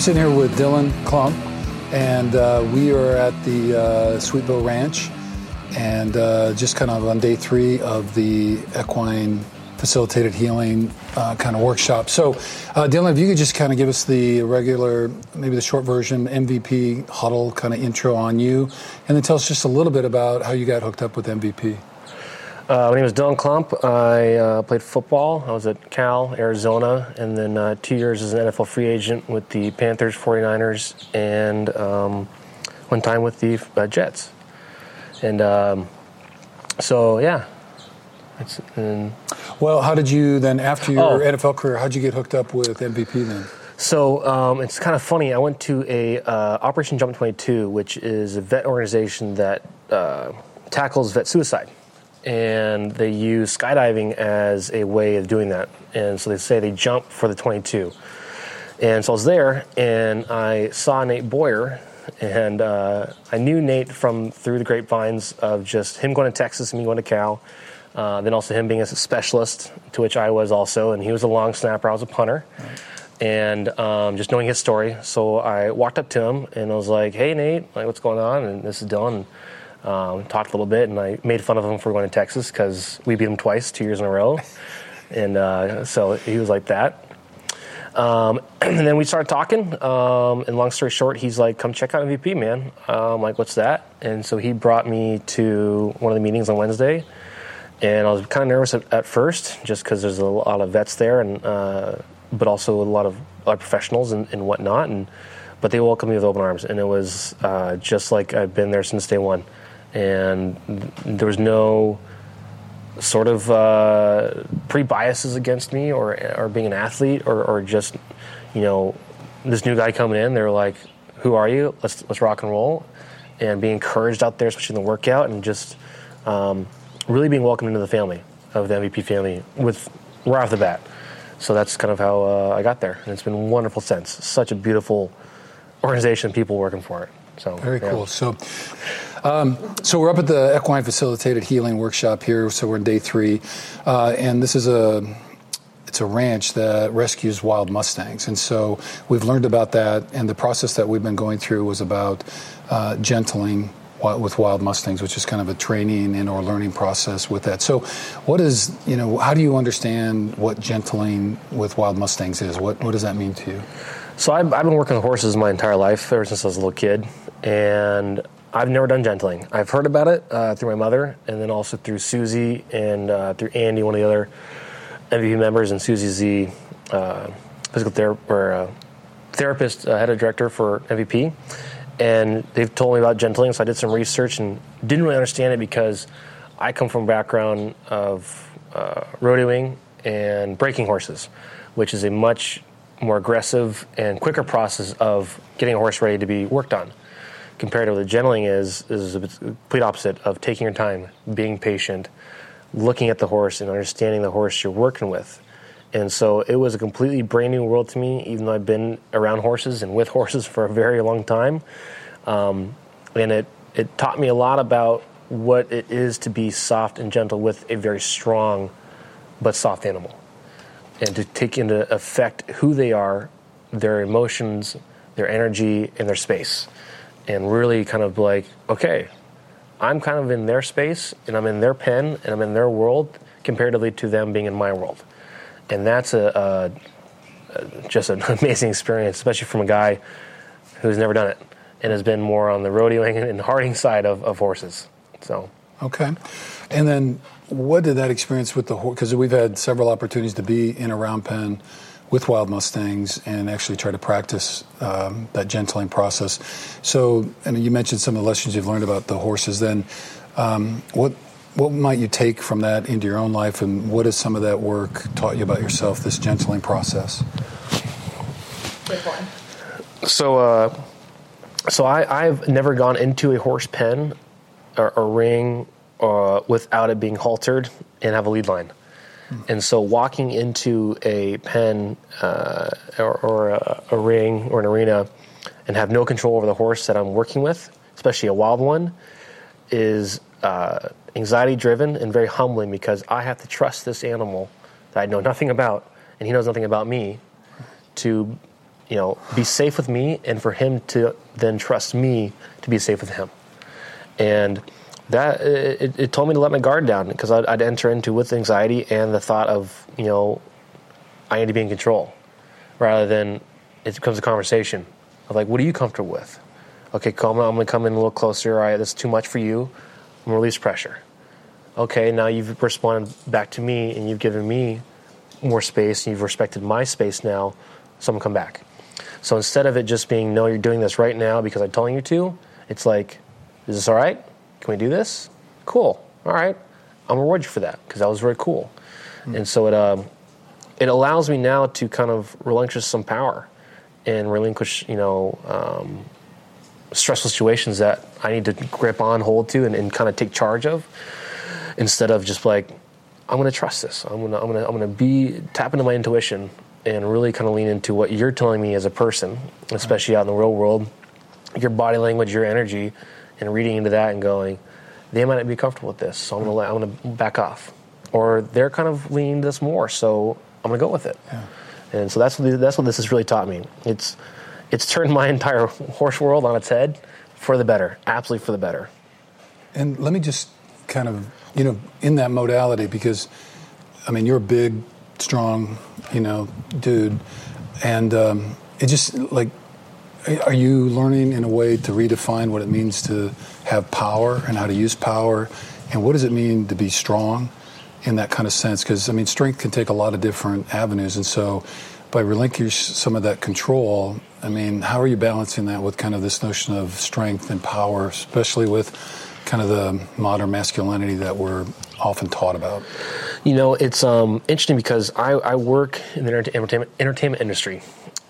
I'm sitting here with Dylan Klump, and uh, we are at the uh, Sweetville Ranch, and uh, just kind of on day three of the equine facilitated healing uh, kind of workshop. So, uh, Dylan, if you could just kind of give us the regular, maybe the short version MVP huddle kind of intro on you, and then tell us just a little bit about how you got hooked up with MVP. Uh, my name is Dylan Klump. I uh, played football. I was at Cal, Arizona, and then uh, two years as an NFL free agent with the Panthers, 49ers, and um, one time with the uh, Jets. And um, so, yeah. And, well, how did you then, after your oh. NFL career, how did you get hooked up with MVP then? So um, it's kind of funny. I went to a uh, Operation Jump 22, which is a vet organization that uh, tackles vet suicide and they use skydiving as a way of doing that. And so they say they jump for the 22. And so I was there, and I saw Nate Boyer, and uh, I knew Nate from through the grapevines of just him going to Texas and me going to Cal. Uh, then also him being a specialist, to which I was also, and he was a long snapper, I was a punter. And um, just knowing his story, so I walked up to him and I was like, "Hey, Nate, like, what's going on?" And this is Dylan. Um, talked a little bit, and I made fun of him for going to Texas because we beat him twice, two years in a row, and uh, so he was like that. Um, and then we started talking. Um, and long story short, he's like, "Come check out MVP, man." I'm like, "What's that?" And so he brought me to one of the meetings on Wednesday, and I was kind of nervous at, at first, just because there's a lot of vets there, and uh, but also a lot of, professionals and, and, whatnot. And but they welcomed me with open arms, and it was uh, just like I've been there since day one and there was no sort of uh, pre biases against me or or being an athlete or, or just you know this new guy coming in. They're like, "Who are you? Let's let's rock and roll," and being encouraged out there, especially in the workout, and just um, really being welcomed into the family of the MVP family with right off the bat. So that's kind of how uh, I got there, and it's been wonderful since. Such a beautiful organization, people working for it. So very yeah. cool. So, um, so we're up at the equine facilitated healing workshop here. So we're in day three, uh, and this is a it's a ranch that rescues wild mustangs, and so we've learned about that. And the process that we've been going through was about uh, gentling with wild mustangs, which is kind of a training and or learning process with that. So, what is you know how do you understand what gentling with wild mustangs is? What what does that mean to you? So I've, I've been working with horses my entire life, ever since I was a little kid, and I've never done gentling. I've heard about it uh, through my mother, and then also through Susie and uh, through Andy, one of the other MVP members, and Susie's the uh, physical ther- or, uh, therapist, uh, head of director for MVP. And they've told me about gentling, so I did some research and didn't really understand it because I come from a background of uh, rodeoing and breaking horses, which is a much more aggressive and quicker process of getting a horse ready to be worked on compared to what the gentling is is a complete opposite of taking your time, being patient, looking at the horse and understanding the horse you're working with. And so it was a completely brand new world to me, even though I've been around horses and with horses for a very long time. Um, and it, it taught me a lot about what it is to be soft and gentle with a very strong but soft animal. And to take into effect who they are, their emotions, their energy, and their space and really kind of like, okay, I'm kind of in their space and I'm in their pen and I'm in their world comparatively to them being in my world. And that's a, a, just an amazing experience, especially from a guy who's never done it and has been more on the rodeoing and harding side of, of horses. So. Okay. And then what did that experience with the horse, because we've had several opportunities to be in a round pen with wild mustangs and actually try to practice um, that gentling process. So, and you mentioned some of the lessons you've learned about the horses. Then, um, what what might you take from that into your own life, and what has some of that work taught you about yourself? This gentling process. So, uh, so I, I've never gone into a horse pen or a ring uh, without it being haltered and have a lead line. And so walking into a pen uh, or, or a, a, ring or an arena and have no control over the horse that I'm working with, especially a wild one, is uh, anxiety driven and very humbling because I have to trust this animal that I know nothing about and he knows nothing about me to you know, be safe with me, and for him to then trust me to be safe with him. And that it, it told me to let my guard down because I'd, I'd enter into with anxiety and the thought of you know, I need to be in control, rather than it becomes a conversation of like, what are you comfortable with? Okay, come I'm to come in a little closer. All right, that's too much for you. I'm to release pressure. Okay, now you've responded back to me and you've given me more space and you've respected my space now, so I'm to come back. So instead of it just being, no, you're doing this right now because I'm telling you to, it's like, is this all right? Can we do this? Cool. All right. I'm gonna reward you for that because that was very cool. Mm. And so it um, it allows me now to kind of relinquish some power and relinquish, you know, um, stressful situations that I need to grip on, hold to, and, and kind of take charge of, instead of just like, I'm going to trust this. I'm going to I'm going to I'm going to be tap into my intuition and really kind of lean into what you're telling me as a person, especially out in the real world, your body language, your energy, and reading into that and going, they might not be comfortable with this, so I'm going to I'm to back off, or they're kind of leaning this more, so I'm going to go with it. Yeah. And so that's what that's what this has really taught me. It's it's turned my entire horse world on its head for the better, absolutely for the better. And let me just kind of you know in that modality because I mean you're a big, strong, you know, dude, and um, it just like are you learning in a way to redefine what it means to have power and how to use power? And what does it mean to be strong in that kind of sense? Because, I mean, strength can take a lot of different avenues. And so, by relinquishing some of that control, I mean, how are you balancing that with kind of this notion of strength and power, especially with kind of the modern masculinity that we're often taught about? You know, it's um, interesting because I, I work in the entertainment, entertainment industry,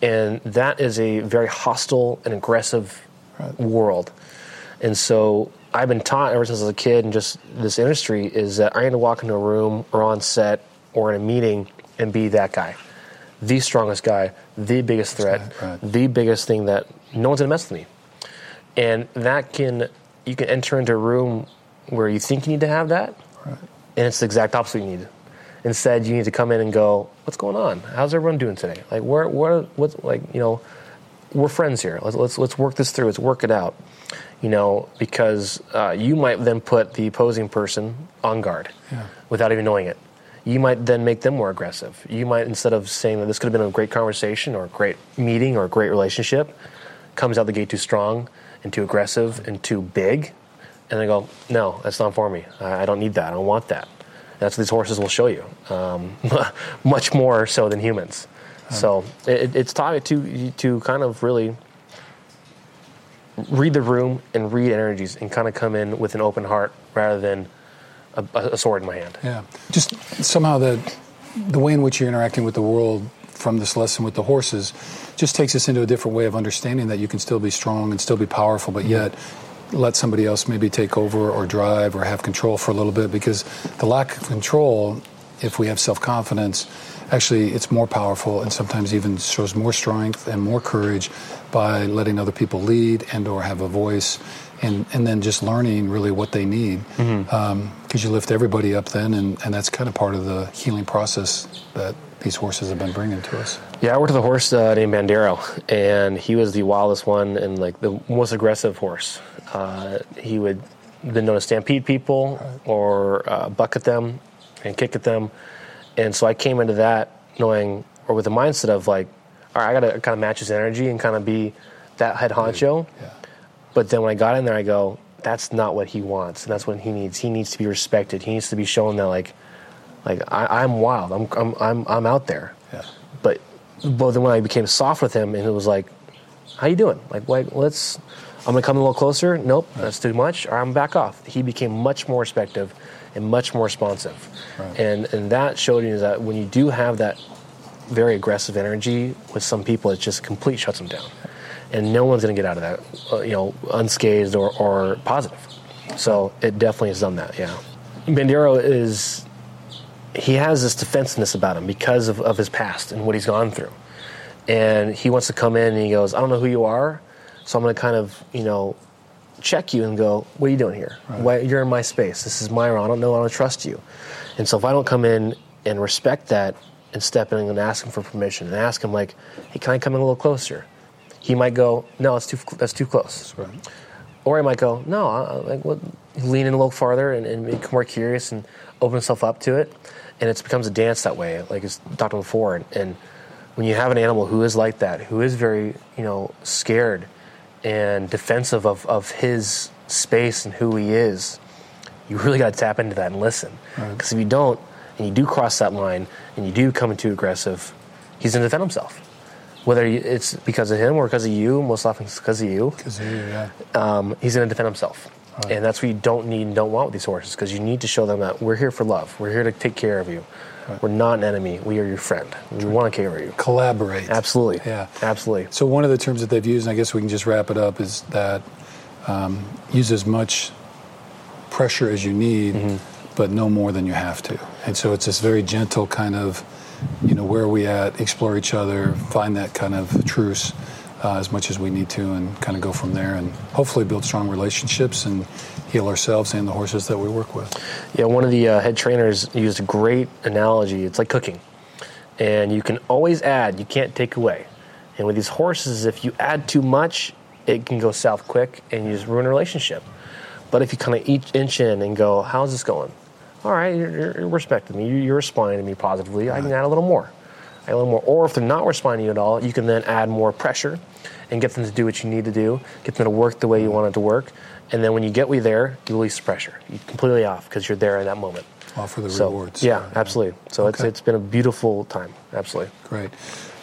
and that is a very hostile and aggressive right. world. And so I've been taught ever since I was a kid in just this industry is that I need to walk into a room or on set or in a meeting and be that guy, the strongest guy, the biggest threat, right. the biggest thing that no one's gonna mess with me. And that can you can enter into a room where you think you need to have that, right. and it's the exact opposite you need. Instead, you need to come in and go, "What's going on? How's everyone doing today? Like, where, where, what's like, you know, we're friends here. Let's let's let's work this through. Let's work it out." You know, because uh, you might then put the opposing person on guard yeah. without even knowing it. You might then make them more aggressive. You might instead of saying that this could have been a great conversation or a great meeting or a great relationship, comes out the gate too strong and too aggressive and too big, and they go, "No, that's not for me. I, I don't need that. I don't want that." That's what these horses will show you, um, much more so than humans. So it, it's taught to to kind of really read the room and read energies and kind of come in with an open heart rather than a, a sword in my hand. Yeah, just somehow the the way in which you're interacting with the world from this lesson with the horses just takes us into a different way of understanding that you can still be strong and still be powerful, but yet let somebody else maybe take over or drive or have control for a little bit because the lack of control, if we have self confidence, actually it's more powerful and sometimes even shows more strength and more courage by letting other people lead and or have a voice and, and then just learning really what they need because mm-hmm. um, you lift everybody up then and, and that's kind of part of the healing process that these horses have been bringing to us yeah i worked with a horse uh, named bandero and he was the wildest one and like the most aggressive horse uh, he would been known to stampede people right. or uh, bucket them and kick at them. And so I came into that knowing, or with the mindset of like, all right, I got to kind of match his energy and kind of be that head honcho. Yeah. But then when I got in there, I go, that's not what he wants, and that's what he needs. He needs to be respected. He needs to be shown that like, like I, am wild. I'm, I'm I'm I'm out there. Yeah. But but then when I became soft with him, and it was like, how you doing? Like, like let's I'm going to come a little closer. Nope, right. that's too much. Or I'm back off. He became much more respective and much more responsive. Right. And and that showed you that when you do have that very aggressive energy with some people, it just complete shuts them down. And no one's going to get out of that, uh, you know, unscathed or, or positive. So it definitely has done that, yeah. Bandero is, he has this defensiveness about him because of, of his past and what he's gone through. And he wants to come in and he goes, I don't know who you are, so I'm going to kind of, you know, check you and go, what are you doing here? Right. Why, you're in my space. This is my I don't know. I don't trust you. And so if I don't come in and respect that and step in and ask him for permission and ask him like, "Hey, can I come in a little closer?" He might go, "No, that's too that's too close." That's right. Or he might go, "No, I, like what, lean in a little farther and, and become more curious and open himself up to it." And it becomes a dance that way, like it's talked about before. And, and when you have an animal who is like that, who is very you know scared and defensive of, of his space and who he is, you really got to tap into that and listen. Because if you don't, and you do cross that line, and you do come too aggressive, he's going to defend himself. Whether it's because of him or because of you, most often it's because of you, Because of you, yeah. um, he's going to defend himself. And that's what you don't need and don't want with these horses, because you need to show them that we're here for love. We're here to take care of you. We're not an enemy. We are your friend. We want to care for you. Collaborate. Absolutely. Yeah. Absolutely. So one of the terms that they've used, and I guess we can just wrap it up, is that um, use as much pressure as you need, Mm-hmm. but no more than you have to. And so it's this very gentle kind of, you know, where are we at? Explore each other, find that kind of truce uh, as much as we need to, and kind of go from there, and hopefully build strong relationships and heal ourselves and the horses that we work with. Yeah, one of the uh, head trainers used a great analogy. It's like cooking, and you can always add, you can't take away. And with these horses, if you add too much, it can go south quick, and you just ruin a relationship. But if you kind of each inch in and go, "How's this going?" All right, you're, you're respecting me. You're, responding to me positively. I can add a little more, a little more. Or if they're not responding to you at all, you can then add more pressure, and get them to do what you need to do. Get them to work the way you want it to work. And then when you get we there, you release the pressure. You're completely off because you're there in that moment. Offer the So, rewards. Yeah, absolutely. So it's it's been a beautiful time. Absolutely. Great.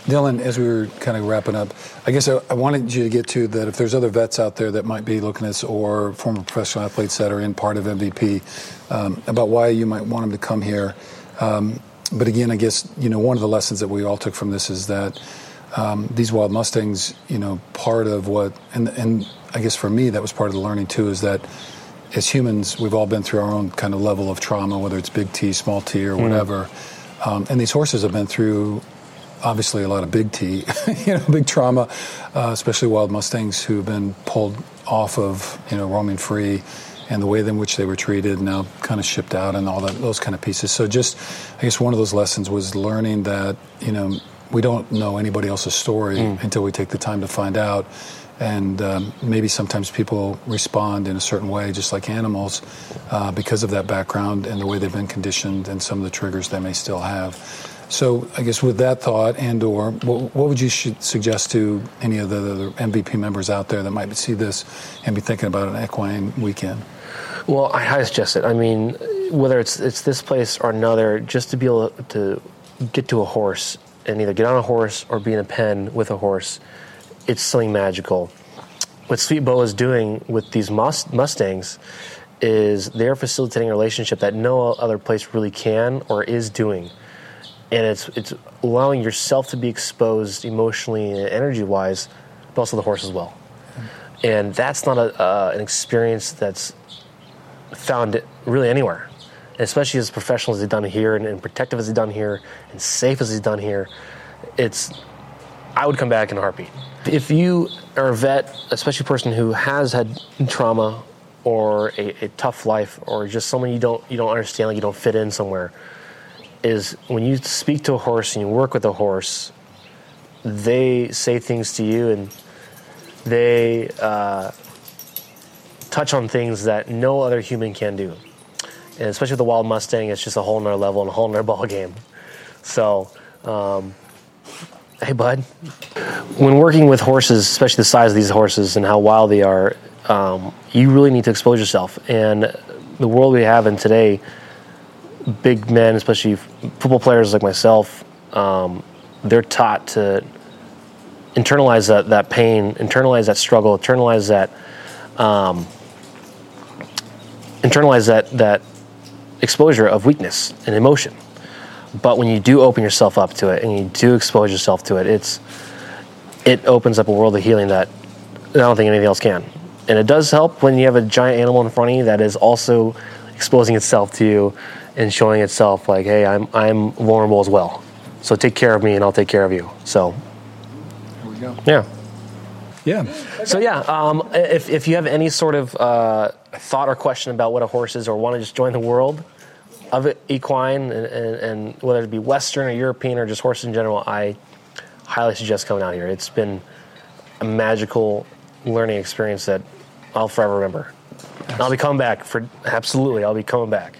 Dylan, as we were kind of wrapping up, I guess I, I wanted you to get to that if there's other vets out there that might be looking at this or former professional athletes that are in part of MVP, um, about why you might want them to come here. Um, but again, I guess, you know, one of the lessons that we all took from this is that um, these wild Mustangs, you know, part of what, and, and I guess for me, that was part of the learning too, is that as humans, we've all been through our own kind of level of trauma, whether it's big T, small T, or whatever. Um, and these horses have been through obviously a lot of big T, you know, big trauma, uh, especially wild Mustangs who've been pulled off of, you know, roaming free and the way in which they were treated, now kind of shipped out and all that, those kind of pieces. So just, I guess one of those lessons was learning that, you know, we don't know anybody else's story until we take the time to find out. And um, maybe sometimes people respond in a certain way, just like animals, uh, because of that background and the way they've been conditioned and some of the triggers they may still have. So I guess with that thought and or what, what would you should suggest to any of the other MVP members out there that might see this and be thinking about an equine weekend? Well, I suggest it. I mean, whether it's it's this place or another, just to be able to get to a horse and either get on a horse or be in a pen with a horse, it's something magical. What Sweet Bow is doing with these Mus- Mustangs is they're facilitating a relationship that no other place really can or is doing, and it's it's allowing yourself to be exposed emotionally and energy wise, but also the horse as well. And that's not a, uh, an experience that's found it really anywhere, especially as professional as they've done here and, and protective as they've done here and safe as they've done here. It's I would come back in a heartbeat. If you are a vet, especially a person who has had trauma or a, a tough life or just someone you don't you don't understand, like you don't fit in somewhere, is when you speak to a horse and you work with a horse, they say things to you and they uh, touch on things that no other human can do. And especially with the wild Mustang, it's just a whole nother level and a whole nother ball game. So, um, hey, bud. When working with horses, especially the size of these horses and how wild they are, um, you really need to expose yourself. And the world we have in today, big men, especially football players like myself, um, they're taught to internalize that, that pain, internalize that struggle, internalize that um, internalize that that exposure of weakness and emotion. But when you do open yourself up to it and you do expose yourself to it, it's it opens up a world of healing that I don't think anything else can. And it does help when you have a giant animal in front of you that is also exposing itself to you and showing itself like, hey, I'm I'm vulnerable as well. So take care of me and I'll take care of you. So Here we go. yeah. Yeah. So yeah, um, if if you have any sort of uh, thought or question about what a horse is, or want to just join the world, of equine, and, and, and whether it be Western or European or just horses in general, I highly suggest coming out here. It's been a magical learning experience that I'll forever remember. I'll be coming back for absolutely. I'll be coming back.